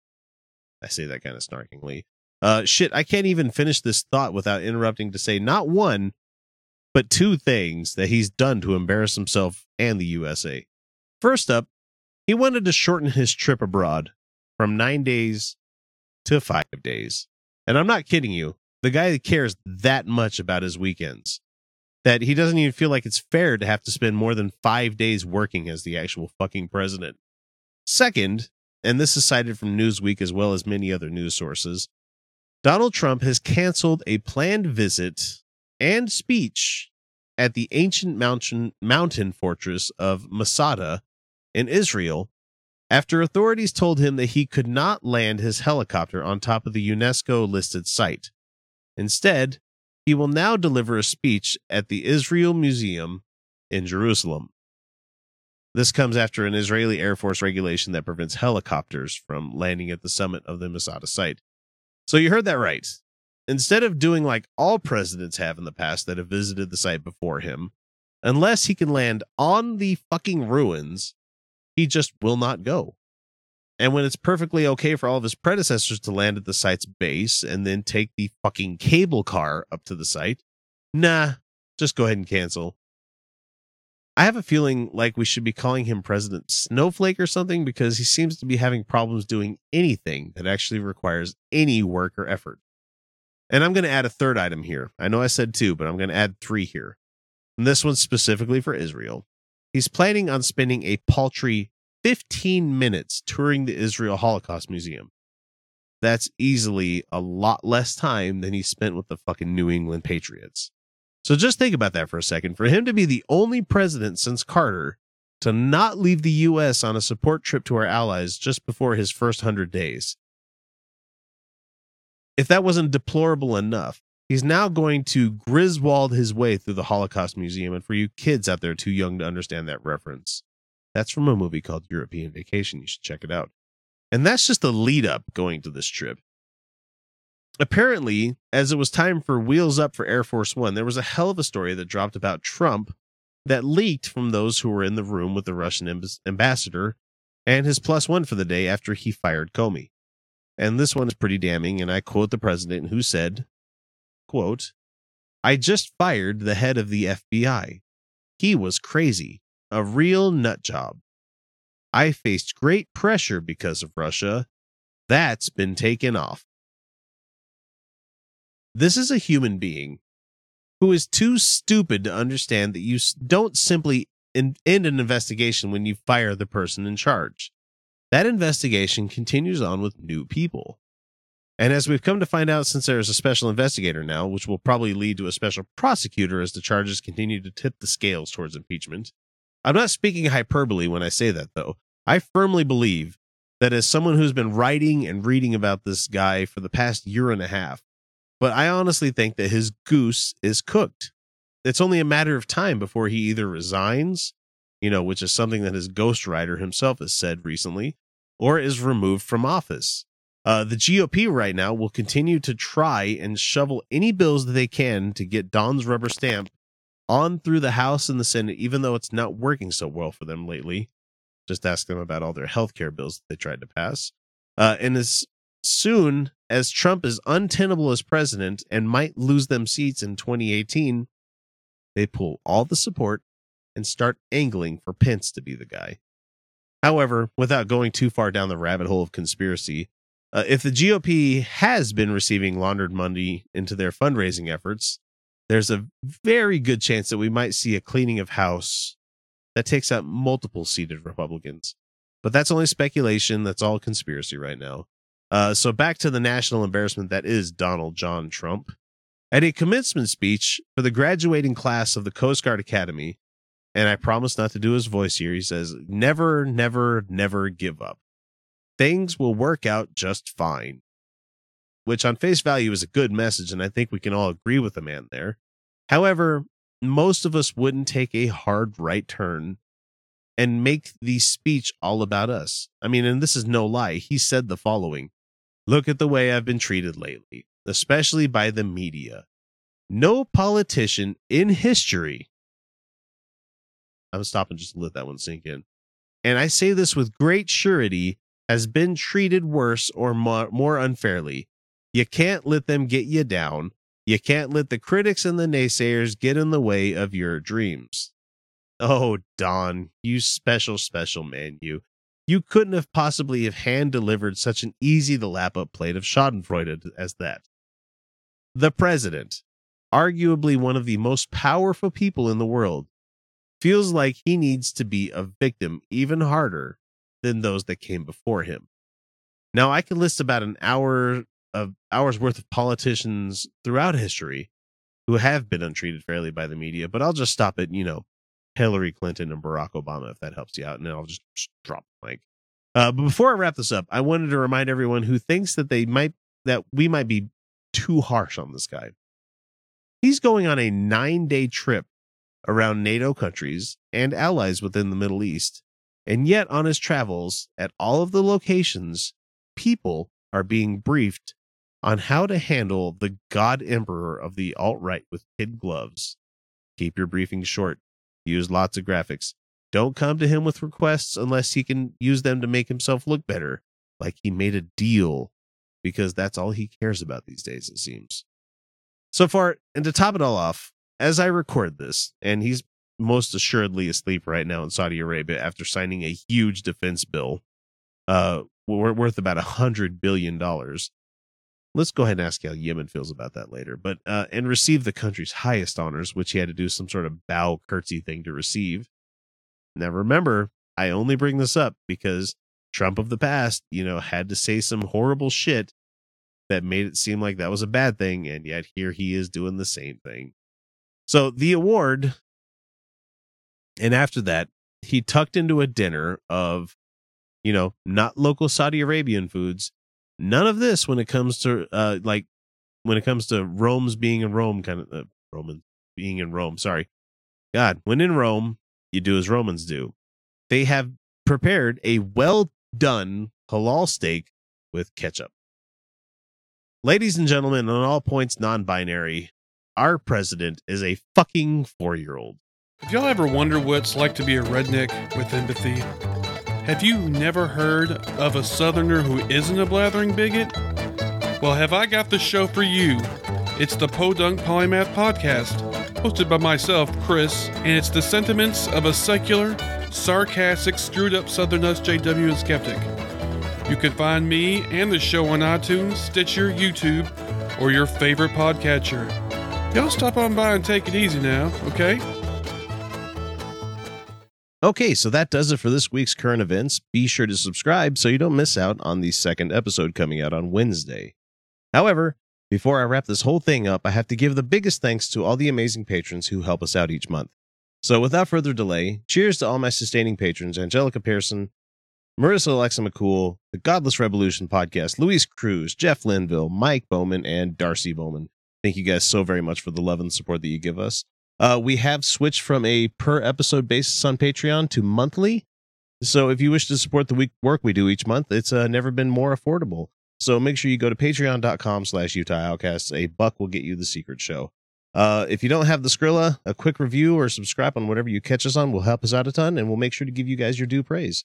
I say that kind of snarkingly. Uh, shit, I can't even finish this thought without interrupting to say not one, but two things that he's done to embarrass himself and the USA. First up, he wanted to shorten his trip abroad from nine days to five days. And I'm not kidding you. The guy cares that much about his weekends. that he doesn't even feel like it's fair to have to spend more than five days working as the actual fucking president. Second, and this is cited from Newsweek as well as many other news sources, Donald Trump has canceled a planned visit and speech at the ancient mountain mountain fortress of Masada in Israel after authorities told him that he could not land his helicopter on top of the UNESCO listed site. Instead, he will now deliver a speech at the Israel Museum in Jerusalem. This comes after an Israeli Air Force regulation that prevents helicopters from landing at the summit of the Masada site. So you heard that right. Instead of doing like all presidents have in the past that have visited the site before him, unless he can land on the fucking ruins, he just will not go. And when it's perfectly okay for all of his predecessors to land at the site's base and then take the fucking cable car up to the site, nah, just go ahead and cancel. I have a feeling like we should be calling him President Snowflake or something because he seems to be having problems doing anything that actually requires any work or effort. And I'm going to add a third item here. I know I said two, but I'm going to add three here. And this one's specifically for Israel. He's planning on spending a paltry 15 minutes touring the Israel Holocaust Museum. That's easily a lot less time than he spent with the fucking New England Patriots. So just think about that for a second. For him to be the only president since Carter to not leave the U.S. on a support trip to our allies just before his first 100 days. If that wasn't deplorable enough, he's now going to Griswold his way through the Holocaust Museum. And for you kids out there too young to understand that reference, that's from a movie called European Vacation. You should check it out. And that's just the lead up going to this trip. Apparently, as it was time for Wheels Up for Air Force One, there was a hell of a story that dropped about Trump that leaked from those who were in the room with the Russian ambassador and his plus one for the day after he fired Comey. And this one is pretty damning, and I quote the president who said, quote, I just fired the head of the FBI. He was crazy, a real nut job. I faced great pressure because of Russia. That's been taken off. This is a human being who is too stupid to understand that you don't simply end an investigation when you fire the person in charge. That investigation continues on with new people. And as we've come to find out, since there is a special investigator now, which will probably lead to a special prosecutor as the charges continue to tip the scales towards impeachment, I'm not speaking hyperbole when I say that, though. I firmly believe that as someone who's been writing and reading about this guy for the past year and a half, but I honestly think that his goose is cooked. It's only a matter of time before he either resigns, you know, which is something that his ghostwriter himself has said recently, or is removed from office. Uh, the GOP right now will continue to try and shovel any bills that they can to get Don's rubber stamp on through the House and the Senate, even though it's not working so well for them lately. Just ask them about all their health care bills that they tried to pass. Uh, and as soon as Trump is untenable as president and might lose them seats in 2018, they pull all the support and start angling for Pence to be the guy. However, without going too far down the rabbit hole of conspiracy, uh, if the GOP has been receiving laundered money into their fundraising efforts, there's a very good chance that we might see a cleaning of house that takes out multiple seated Republicans. But that's only speculation. That's all conspiracy right now. Uh, so back to the national embarrassment that is Donald John Trump. At a commencement speech for the graduating class of the Coast Guard Academy, and I promise not to do his voice here, he says, Never, never, never give up. Things will work out just fine. Which on face value is a good message, and I think we can all agree with the man there. However, most of us wouldn't take a hard right turn and make the speech all about us. I mean, and this is no lie. He said the following Look at the way I've been treated lately, especially by the media. No politician in history. I'm stopping just to let that one sink in. And I say this with great surety has been treated worse or more, unfairly. You can't let them get you down. You can't let the critics and the naysayers get in the way of your dreams. Oh, Don, you special, special man, you. You couldn't have possibly have hand delivered such an easy to lap up plate of Schadenfreude as that. The president, arguably one of the most powerful people in the world, feels like he needs to be a victim even harder than those that came before him. Now, I can list about an hour of hours worth of politicians throughout history who have been untreated fairly by the media, but I'll just stop at, you know, Hillary Clinton and Barack Obama if that helps you out, and I'll just, just drop mic. Uh, but before I wrap this up, I wanted to remind everyone who thinks that they might that we might be too harsh on this guy. He's going on a nine day trip around NATO countries and allies within the Middle East. And yet, on his travels at all of the locations, people are being briefed on how to handle the God Emperor of the alt right with kid gloves. Keep your briefings short. Use lots of graphics. Don't come to him with requests unless he can use them to make himself look better, like he made a deal, because that's all he cares about these days, it seems. So far, and to top it all off, as I record this, and he's most assuredly asleep right now in Saudi Arabia after signing a huge defense bill, uh, worth about a hundred billion dollars. Let's go ahead and ask how Yemen feels about that later. But uh, and receive the country's highest honors, which he had to do some sort of bow curtsy thing to receive. Now remember, I only bring this up because Trump of the past, you know, had to say some horrible shit that made it seem like that was a bad thing, and yet here he is doing the same thing. So the award, and after that, he tucked into a dinner of, you know, not local Saudi Arabian foods. None of this when it comes to uh like when it comes to Rome's being in Rome, kind of uh, Roman being in Rome. Sorry, God, when in Rome, you do as Romans do. They have prepared a well done halal steak with ketchup. Ladies and gentlemen, on all points non binary, our president is a fucking four year old. Have y'all ever wondered what it's like to be a redneck with empathy? Have you never heard of a southerner who isn't a blathering bigot? Well, have I got the show for you? It's the Podunk Polymath Podcast, hosted by myself, Chris, and it's the sentiments of a secular, sarcastic, screwed up Southern SJW and skeptic. You can find me and the show on iTunes, Stitcher, YouTube, or your favorite podcatcher. Y'all stop on by and take it easy now, okay? Okay, so that does it for this week's current events. Be sure to subscribe so you don't miss out on the second episode coming out on Wednesday. However, before I wrap this whole thing up, I have to give the biggest thanks to all the amazing patrons who help us out each month. So without further delay, cheers to all my sustaining patrons Angelica Pearson, Marissa Alexa McCool, the Godless Revolution podcast, Luis Cruz, Jeff Linville, Mike Bowman, and Darcy Bowman. Thank you guys so very much for the love and support that you give us. Uh, we have switched from a per episode basis on Patreon to monthly. So if you wish to support the week work we do each month, it's uh, never been more affordable. So make sure you go to patreon.com slash Utah Outcasts. A buck will get you the secret show. Uh, if you don't have the Skrilla, a quick review or subscribe on whatever you catch us on will help us out a ton, and we'll make sure to give you guys your due praise.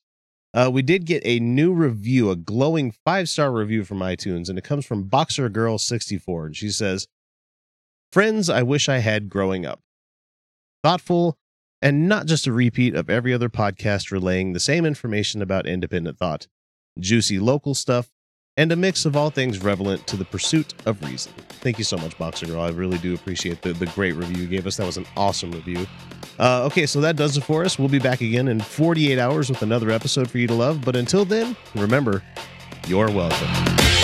Uh, we did get a new review, a glowing five star review from iTunes, and it comes from Boxer Girl 64. And she says, Friends I wish I had growing up. Thoughtful and not just a repeat of every other podcast relaying the same information about independent thought. Juicy local stuff, and a mix of all things relevant to the pursuit of reason. Thank you so much, Boxer Girl. I really do appreciate the, the great review you gave us. That was an awesome review. Uh, okay, so that does it for us. We'll be back again in 48 hours with another episode for you to love. But until then, remember, you're welcome.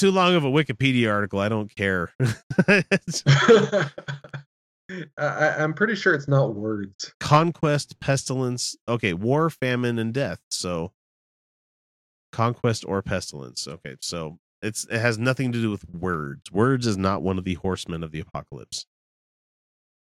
Too long of a Wikipedia article. I don't care. I, I'm pretty sure it's not words. Conquest, pestilence. Okay, war, famine, and death. So conquest or pestilence. Okay, so it's it has nothing to do with words. Words is not one of the horsemen of the apocalypse.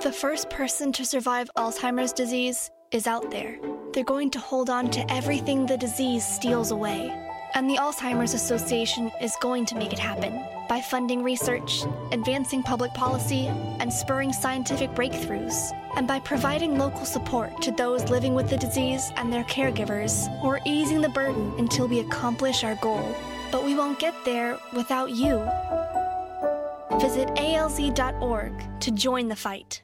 The first person to survive Alzheimer's disease is out there. They're going to hold on to everything the disease steals away. And the Alzheimer's Association is going to make it happen by funding research, advancing public policy, and spurring scientific breakthroughs, and by providing local support to those living with the disease and their caregivers. We're easing the burden until we accomplish our goal. But we won't get there without you. Visit alz.org to join the fight.